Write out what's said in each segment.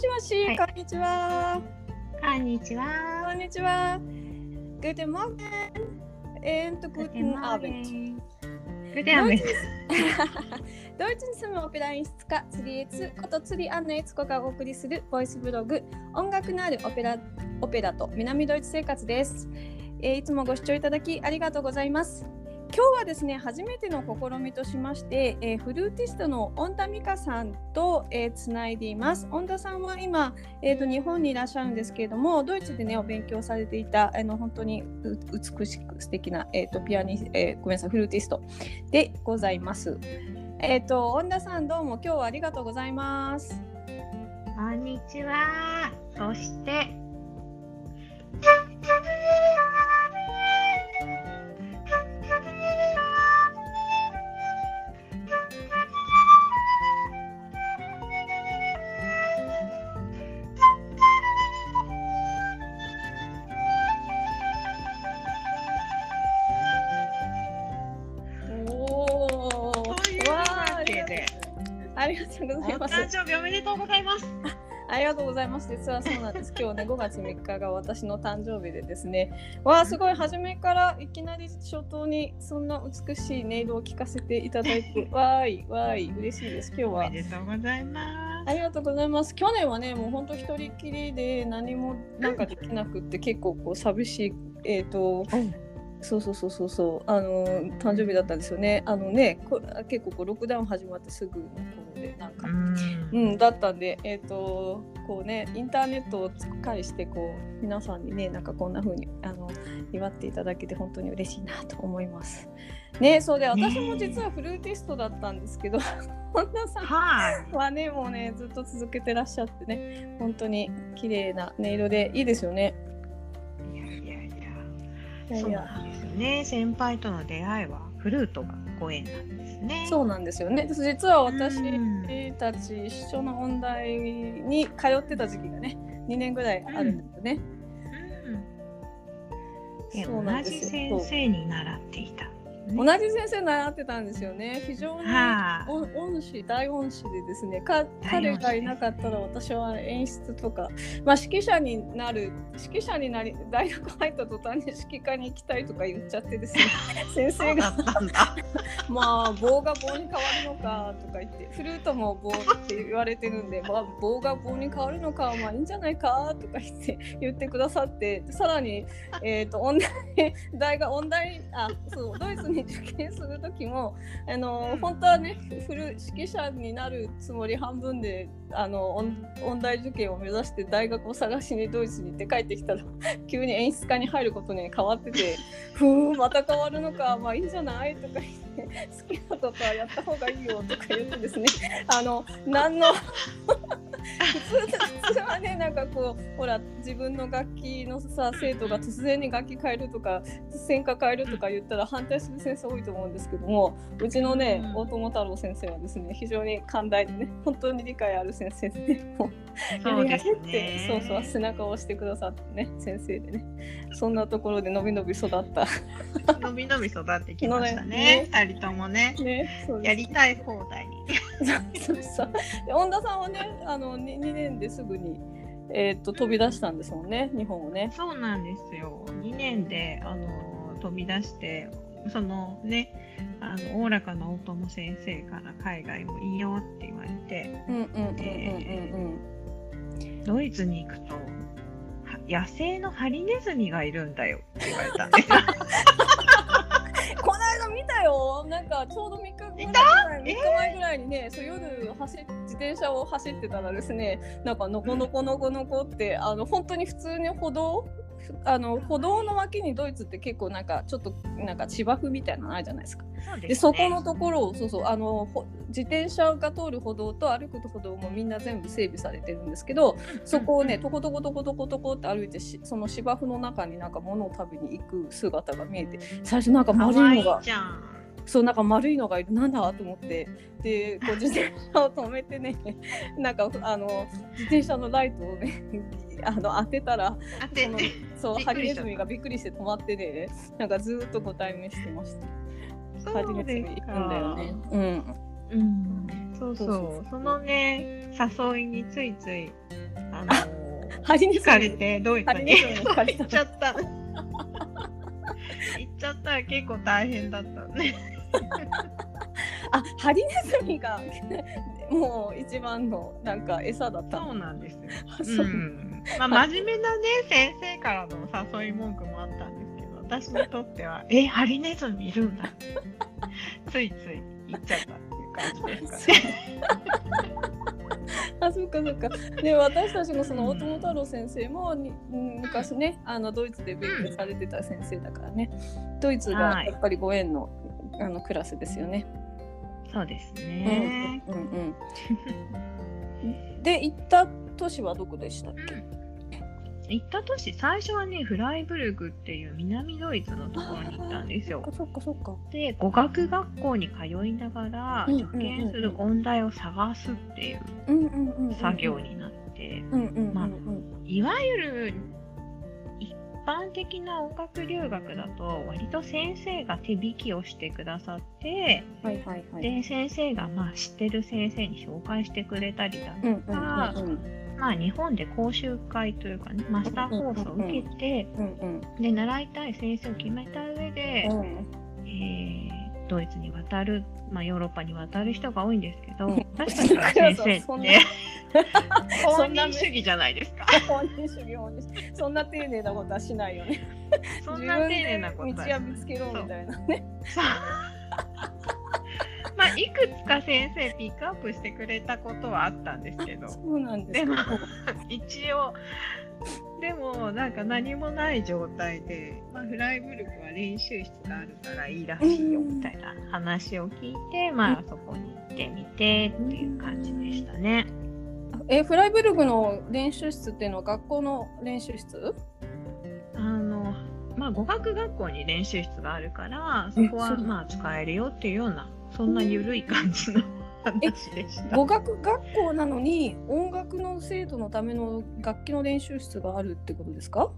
しもし、はいこんにちは。こんにちこは。んにちは。Guten Morgen and Guten Abend. Guten Abend. ドイツに住むオペラ演出家、釣りエツこと釣りアンナエツコがお送りするボイスブログ、音楽のあるオペラオペラと南ドイツ生活です、えーいつもご視聴いただきありがとうございます。今日はですね、初めての試みとしまして、えーフルーティストの恩田美香さんと、えーつないでいます。恩田さんは今、えー、と日本にいらっしゃるんですけれども、ドイツでね、お勉強されていた、あの本当にう美しく素敵な、えー、とピアニス、えーごめんなさい、フルーティストでございます。えっ、と、恩田さん、どうも今日はありがとうございます。こんにちは。そして、ありがとうごおざいます。誕生日おめでとうございます。ありがとうございます。実はそうなんです。今日ね、5月3日が私の誕生日でですね。わあ、すごい、初めからいきなり初頭にそんな美しい音色を聞かせていただいて、わーい、わーい、嬉しいです。今日おはめでとうございまありがとうございます。去年はね、もう本当一人っきりで何もなんかできなくって、結構こう寂しい、えっ、と、す。そうそうそうそうそう、あの誕生日だったんですよね。あのね、こ結構こうロックダウン始まってすぐの頃で、なんか、うんうん、だったんで、えっ、と、こうね、インターネットを介して、こう、皆さんにね、なんかこんな風に、あの、祝っていただけて、本当に嬉しいなと思います。ね、そうで、私も実はフルーティストだったんですけど、本田さんはい。はね、もうね、ずっと続けてらっしゃってね、本当に綺麗な音色でいいですよね。そうなんですよね。先輩との出会いはフルートがご縁なんですね。そうなんですよね。実は私うんたち一緒の音大に通ってた時期がね、2年ぐらいあるんですよね。うん。そうなん同じですよ先生に習っていた。同じ先生習ってたんですよね。非常にはい。恩恩師大恩師でですね。か彼がいなかったら私は演出とか、まあ、指揮者になる指揮者になり大学入った途端に指揮科に行きたいとか言っちゃってですね。先生が。まあ棒が棒に変わるのかとか言ってフルートも棒って言われてるんで、まあ、棒が棒に変わるのかまあいいんじゃないかとか言って言ってくださってさらに、えー、と音大大学音大あそうドイツに受験する時もあの本当はねフル指揮者になるつもり半分であの音音大受験を目指して大学を探しにドイツに行って帰ってきたら急に演出家に入ることに変わっててふーまた変わるのかまあいいんじゃない？とか言って好きなことはやった方がいいよとか言ってですね。あの何の普通普通はねなんかこうほら自分の楽器のさ生徒が突然に楽器変えるとか専科変えるとか言ったら反対する先生多いと思うんですけどもうちのねうん。大友太郎先生はですね非常に寛大でね本当に理解ある先生でねもうやりってね。そうそう背中を押してくださってね先生でねそんなところでのびのび育ったのびのび育ってきましたねね。二人ともね。ねやりたい放題に。そうそうで恩田さんはねあの 2, 2年ですぐに、えーっと飛び出したんですもんね日本をね。そうなんですよ。2年であの飛び出して、そのね、あのおおらかな大友先生から海外もいいよって言われて、うんうんうんうんうんドイツに行くと、は野生のハリネズミがいるんだよ。って言われたんです。よ。この間見たよ。なんかちょうど3日ぐた？らい3日前ぐらいにね、そう夜走っ自転車を走ってたらですねなんかのこのこのこのこってあの本当に普通に歩道あの歩道の脇にドイツって結構なんかちょっとなんか芝生みたいなのあるじゃないですか。そうでそこのところをそうそうあのほ自転車が通る歩道と歩く歩道もみんな全部整備されてるんですけどそこをねトコトコトコトコトコって歩いてしその芝生の中になんか物を食べに行く姿が見えて最初なんか丸いのがじゃん。そうなんか丸いのがいるなんだと思って。でこう自転車を止めてね なんかあの自転車のライトをね あの当てたらその当てて。そうハリネズミがびっくりして止まってねなんかずーっとご対面してました。ハリネズミいるんだよね。うん。うん。そうそう。そのね誘いについついあのハリネズミ。行っちゃった。行っちゃったら結構大変だったね あハリネズミがもう一番のなんか餌だった。そうのなんですよ。まあ、真面目なね先生からの誘い文句もあったんですけど私にとっては「えハリネズミいるんだ」ついつい言っちゃったっていう感じです。か。ね。あそうかそうか。で私たちのその大友太郎先生もに昔ねあのドイツで勉強されてた先生だからね。ドイツがはい。やっぱりご縁のあのクラスですよね。そうですね。うんうんうん、で行った都市はどこでしたっけ？行った年最初はねフライブルグっていう南ドイツのところに行ったんですよ。そっかそっか。で語学学校に通いながらうん受験する音大を探すっていう作業になって、いわゆる一般的な音楽留学だと割と先生が手引きをしてくださって、はいはいはい。で先生がまあ知ってる先生に紹介してくれたりだとうんうんか、うんうん。まあ、日本で講習会というかねマスターコースを受けて、うんうんで習いたい先生を決めた上で、うん。えードイツに渡る、まあ、ヨーロッパに渡る人が多いんですけどうん。私たちの先生って そ本んな人主義じゃないですか。本人主義本人主義そんな丁寧なことはしないよね。そんな丁寧なこと道は見つけろみたいなね。まあいくつか先生ピックアップしてくれたことはあったんですけどそうなんですでもか。一応でもなんか何もない状態で、まあ、フライブルクは練習室があるからいいらしいよみたいな話を聞いて、まあそこに行ってみてっていう感じでしたね。えフライブルグの練習室っていうのは学校の練習室？あのまあ語学学校に練習室があるからそこはまあ使えるよっていうようなそんな緩い感じの話でした。語学学校なのに音楽の生徒のための楽器の練習室があるってことですか？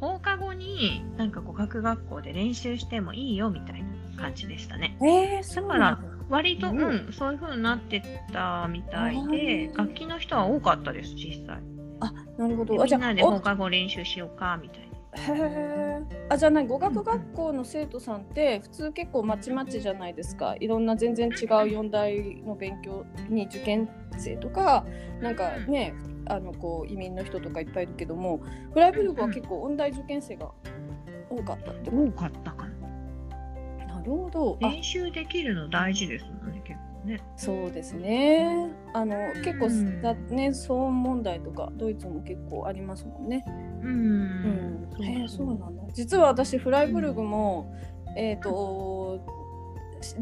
放課後になんか語学学校で練習してもいいよみたいな感じでしたね。えー、そうなんだ割と、ううんん、そういう風になってたみたいあでー楽器の人は多かったです実際。あなるほでど。あじゃあおみんなで放課後練習しようかみたいな。へえ。あじゃあ何語学学校の生徒さんって普通結構まちまちじゃないですか。いろんな全然違う四大の勉強に受験生とかなんかねあのこう移民の人とかいっぱいいるけどもフライブルクは結構音大受験生が多かったって。多かったかな。なるほど。あ練習できるの大事ですもんね結構ね。そうですね。あの結構うんだね騒音問題とかドイツも結構ありますもんね。うん。うん、そうなんだ。実は私フライブルグも、えっ、と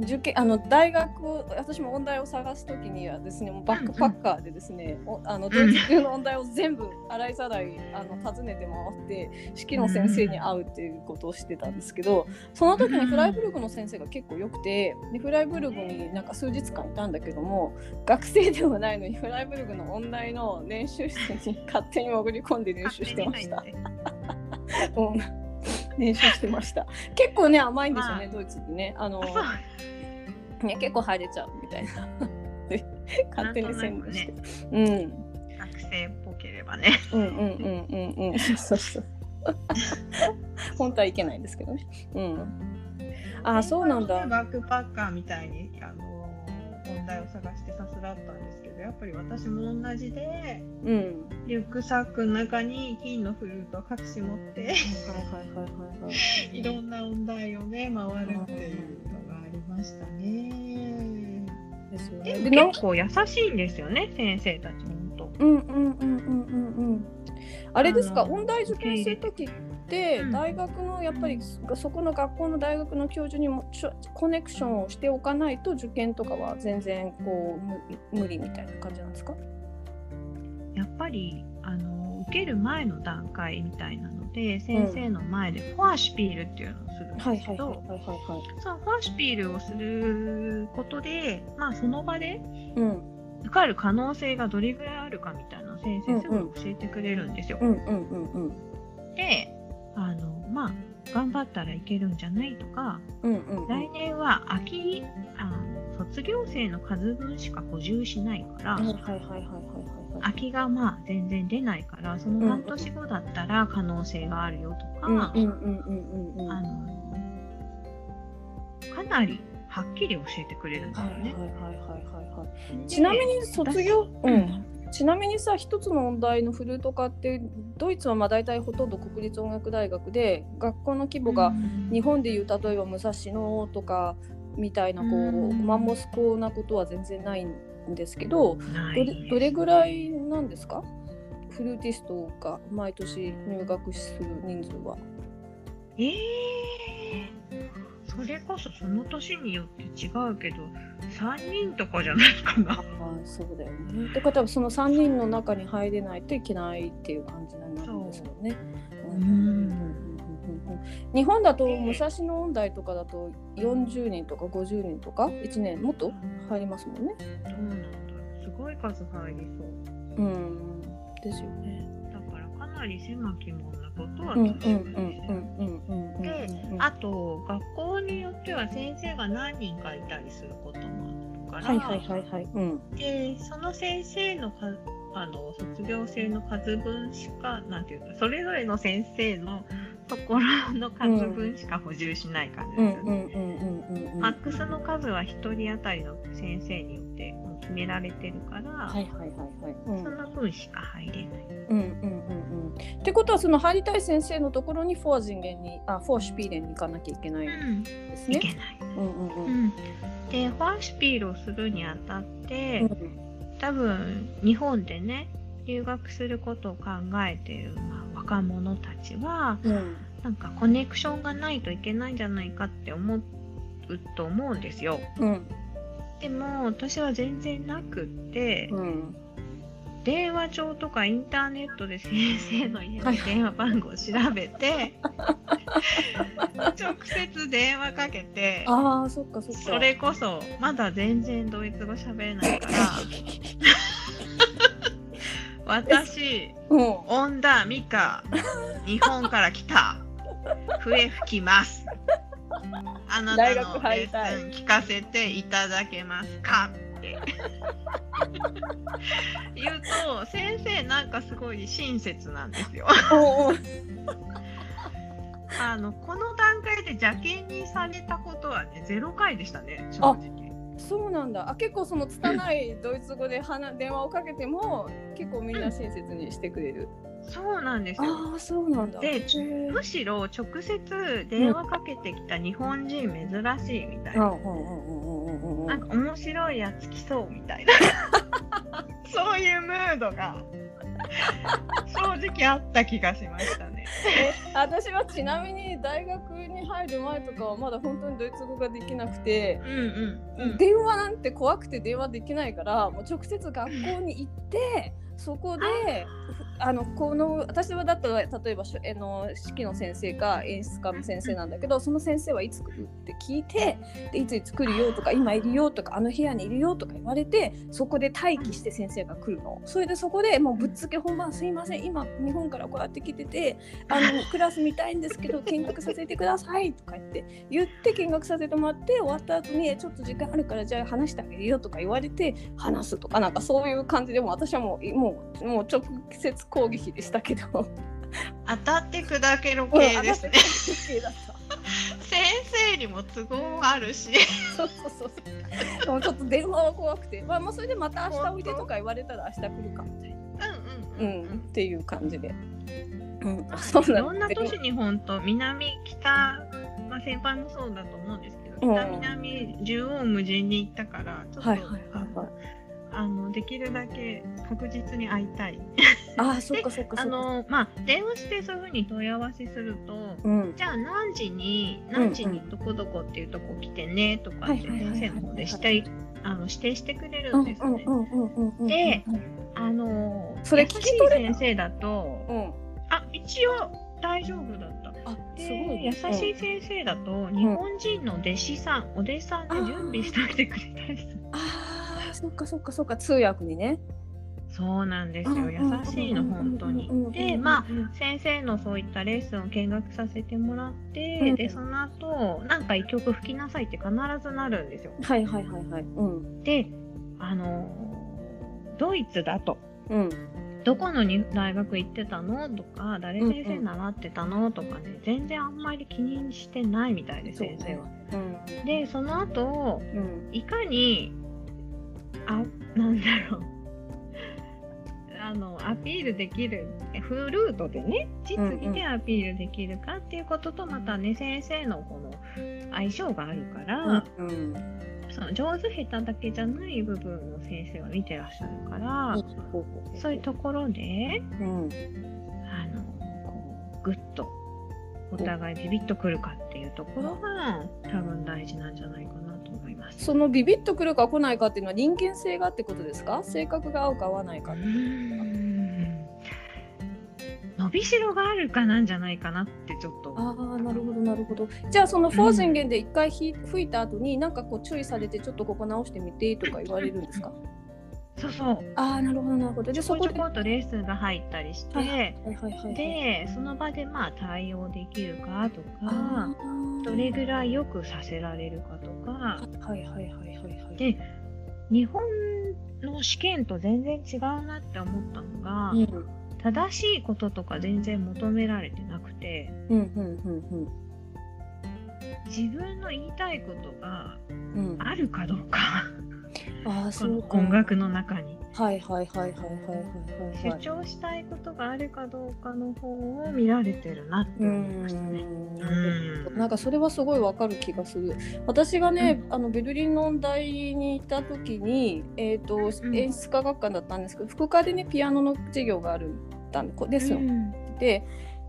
受験あの大学を私も音大を探すときにはですねもうバックパッカーでですね、おあのドイツ級の音大を全部洗いざらいあの訪ねて回って式の先生に会うっていうことをしてたんですけどその時にフライブルグの先生が結構良くてでフライブルグになんか数日間いたんだけども学生ではないのにフライブルグの音大の練習室に勝手に潜り込んで練習してました。うん、練習してました。結構ね甘いんですよね、まあドイツってね。あのそうね結構入れちゃうみたいな。で 勝手に宣伝して。うん学生っぽければね。うんうんうんうんうん。そうそう。本当はいけないんですけどね。うん。あそうなんだ。バックパッカーみたいにあの問題を探してさすらったんですけどやっぱり私も同じでうん。リュックサックの中に金のフルートを隠し持ってはいろんな音大をね回るっていうのがありましたね。ですよね。ででなんも結構優しいんですよね先生たち本当。うんうんうんうんうんうん。あれですか、音大受験するときって、うん大学のやっぱりそこの学校の大学の教授にもコネクションをしておかないと受験とかは全然こう無無理みたいな感じなんですか？やっぱりあの受ける前の段階みたいなので先生の前でフォアシュピールっていうのをするんですけど、そうフォアシュピールをすることで、まあ、その場でうん。受かる可能性がどれぐらいあるかみたいな先生すぐ教えてくれるんですよ。で頑張ったらいけるんじゃないとかうんうんうん。来年は秋あの卒業生の数分しか補充しないから、空きがまあ全然出ないからその半年後だったら可能性があるよとか、かなりはっきり教えてくれるんだよね。ちなみに卒業私うんちなみにさ一つの音大のフルート科ってドイツはまあ大体ほとんど国立音楽大学で学校の規模がうん。日本でいう例えば武蔵野とかみたいなこううん。マンモス校なことは全然ないんですけどどれぐらいなんですか？フルーティストが毎年入学する人数は。えー、それこそその年によって違うけど3人とかじゃないかな。あ。あそうだよね。とはその3人の中に入れないといけないっていう感じになるんですよね。う。ん。うん。うん。うん。うん。日本だと武蔵野音大とかだと40人とか50人とか1年もっと入りますもん。ね。どうなん。すごい数入りそう。うん。ですよね。だからかなり狭き門なことはうんうん確かうんにです。うんうんうんうんであと学校によっては先生が何人かいたりすることもあるから、でその先生のかあの卒業生の数分しかなんていうかそれぞれの先生のところの数分しか補充しない感じですよね。マックスの数は1人当たりの先生によって決められてるから、はいはいはいはい。うんその分しか入れない。うんうんうん。ってことはその入りたい先生のところにフォア人間にあフォアシュピーレンに行かなきゃいけないんですね。でファーシュピールをするにあたって、うん。多分日本でね留学することを考えている、まあ、若者たちはうん。なんかコネクションがないといけないんじゃないかって思うと思うんですよ。うん。でも私は全然なくって、うん。電話帳とかインターネットで先生の家のはい電話番号を調べて、直接電話かけてああそっかそっか。それこそまだ全然ドイツ語喋れないから 私うん。恩田美香日本から来た。笛吹きます。あな大たのレッスン聞かせていただけますか？言うと先生なんかすごい親切なんですよ。あのこの段階で邪険にされたことはねゼロ回でしたね正直。そうなんだ。あ結構その拙いドイツ語で話電話をかけても結構みんな親切にしてくれる。そうなんですよ。ああそうなんだ。でむしろ直接電話かけてきた日本人珍しいみたいな、うんうんうんうんなんか面白いやつ来そうみたいな そういうムードが正直あった気がしましたね。え私はちなみに大学に入る前とかはまだ本当にドイツ語ができなくて、うんうんうん、電話なんて怖くて電話できないからもう直接学校に行ってそこであのこの私はだったら例えばしょあの式の先生か演出家の先生なんだけどその先生はいつ来るって聞いてでいついつ来るよとか今いるよとかあの部屋にいるよとか言われてそこで待機して先生が来るの。それでそこでもうぶっつけ本番すいません今日本からこうやって来ててあのクラス見たいんですけど見学させてくださいとか言って言って見学させてもらって終わった後にえちょっと時間あるからじゃあ話してあげるよとか言われて話すとかなんかそういう感じでも私はもうもうもう直接攻撃でしたけど。当たって砕けろ系ですね。先生にも都合あるし。そうそうそうそう。でもちょっと電話は怖くて。まあまあそれでまた明日おいでとか言われたら明日来るかみたいな、うんうんうん。うんっていう感じで、うん、あそういろんな都市に本当南北、まあ、先輩もそうだと思うんですけどうん。北南縦横無尽に行ったからちょっと、はいはいはいはい。あのできるだけ確実に会いたい。ああそっかそっかあのまあ電話してそういうふうに問い合わせすると、うん。じゃあ何時に何時にどこどこっていうとこ来てねとかって先生の方で指定あの指定してくれるうんんですね。であのそれ聞き取れ優しい先生だとうんあ一応大丈夫だった。あすでごい優しい先生だと日本人の弟子さん、お弟子さんで準備してあげてくれたりする。ああそっかそっかそっか通訳にねそうなんですよ優しいの本当に。でまあ先生のそういったレッスンを見学させてもらって、うんでその後なんか一曲吹きなさいって必ずなるんですよ。はいはいはいはい。うん。であのドイツだとうん。どこのに大学行ってたの？とか誰先生習ってたの？とかね全然あんまり気にしてないみたいで先生は。うん。でその後うん。いかにあなんだろうあのアピールできるフルートでね実技でアピールできるかっていうこととまたね先生のこの相性があるから、うん。その上手下手だけじゃない部分を先生は見てらっしゃるから、そういうところでうん。あのこうグッとお互いビビッとくるかっていうところが多分大事なんじゃないかなと思います。そのビビッとくるか来ないかっていうのは人間性がってことですか？性格が合うか合わないかうーん伸びしろがあるかなんじゃないかなってちょっと。ああなるほどなるほど。じゃあそのフォー宣言で一回ひ吹いた後になんかこう注意されてちょっとここ直してみてとか言われるんですかそうそうああなるほどなるほどでちょこちょそこっとレッスンが入ったりして、はいはいはいでその場でまあ対応できるかとかどれぐらいよくさせられるかとかはいはいはいはいはいはいで日本の試験と全然違うなって思ったのが、うん正しいこととか全然求められてなくてうんうん自分の言いたいことがうん。うんあるかどうか。ああ このそうか。音楽の中に。はいはいはいはいはいはいはい。主はい張したいことがあるかどうかの方を見られてるなってう思いましたね。んうんなんかそれはすごいわかる気がする。私がね、あのベルリンの音大にいた時に、えっ、と、ん。演出家学科だったんですけど、副科でねピアノの授業があるんだこレッスンをうん。で、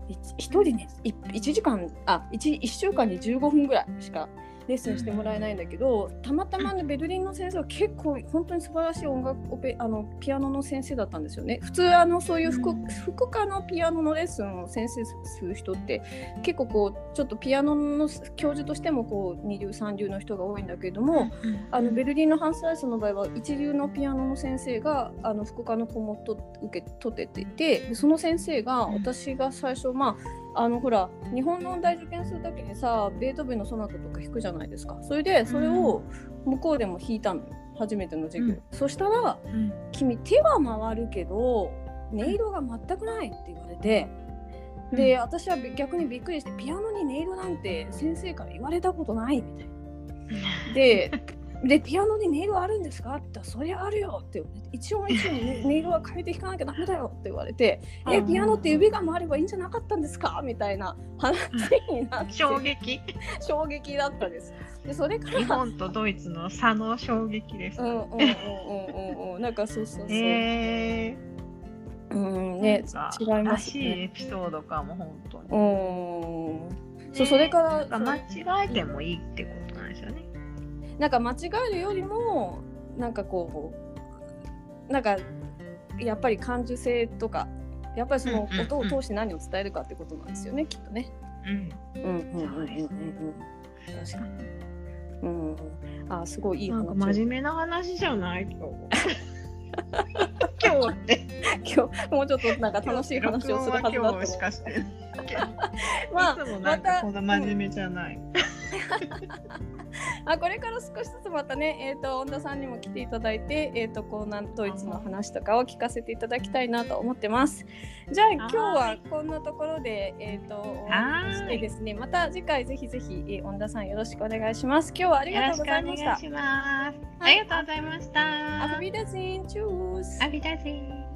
い一人ねい一時間あ一一週間に15分ぐらいしかレッスンしてもらえないんだけど、たまたまねベルリンの先生は結構本当に素晴らしい音楽オペあのピアノの先生だったんですよね。普通あのそういう副,、うん。副科のピアノのレッスンを先生する人って結構こうちょっとピアノの教授としてもこう二流三流の人が多いんだけれども、あのベルリンのハンスライスの場合は一流のピアノの先生があの副科の子もと受け取ってていてでその先生がうん。私が最初まああのほら日本の音大受験する時にさベートーベンのソナタとか弾くじゃないですか。それでそれを向こうでも弾いたの。よ初めての授業、うん。そしたらうん「君手は回るけど音色が全くない」って言われて。で、うん。私は逆にびっくりしてピアノに音色なんて先生から言われたことないみたいな。ででピアノに音色あるんですか？って言ったらそりゃあるよって一音一音ね音色は変えて弾かなきゃダメだよって言われて えピアノって指が回ればいいんじゃなかったんですか？みたいな話になって衝撃 衝撃だったです。でそれから日本とドイツの差の衝撃です。うんうんうんうんうんうんなんかそうそうそう、えうんー、ねなんか違いますらしいね。エピソードかも本当に。うんそうそれから間違えてもいいってこと。なんか間違えるよりもなんかこうなんかやっぱり感受性とかやっぱりその音を通して何を伝えるかってことなんですよねきっとね。うん。うんうんうんうんうん確かに。うん、あすごいいいなんか話真面目な話じゃないと思う。今日って今日もうちょっとなんか楽しい話をするはずだと思うし かし まあいつもなんかこんな真面目じゃない。あこれから少しずつまたね、えー、と恩田さんにも来ていただいて、えー、とこうなんドイツの話とかを聞かせていただきたいなと思ってます。じゃあ今日はこんなところで、えー、と終わりにしてですねまた次回ぜひぜひ、えー、恩田さんよろしくお願いします。今日はありがとうございました。します。はいありがとうございました。アフビダゼンチュースアビダゼン。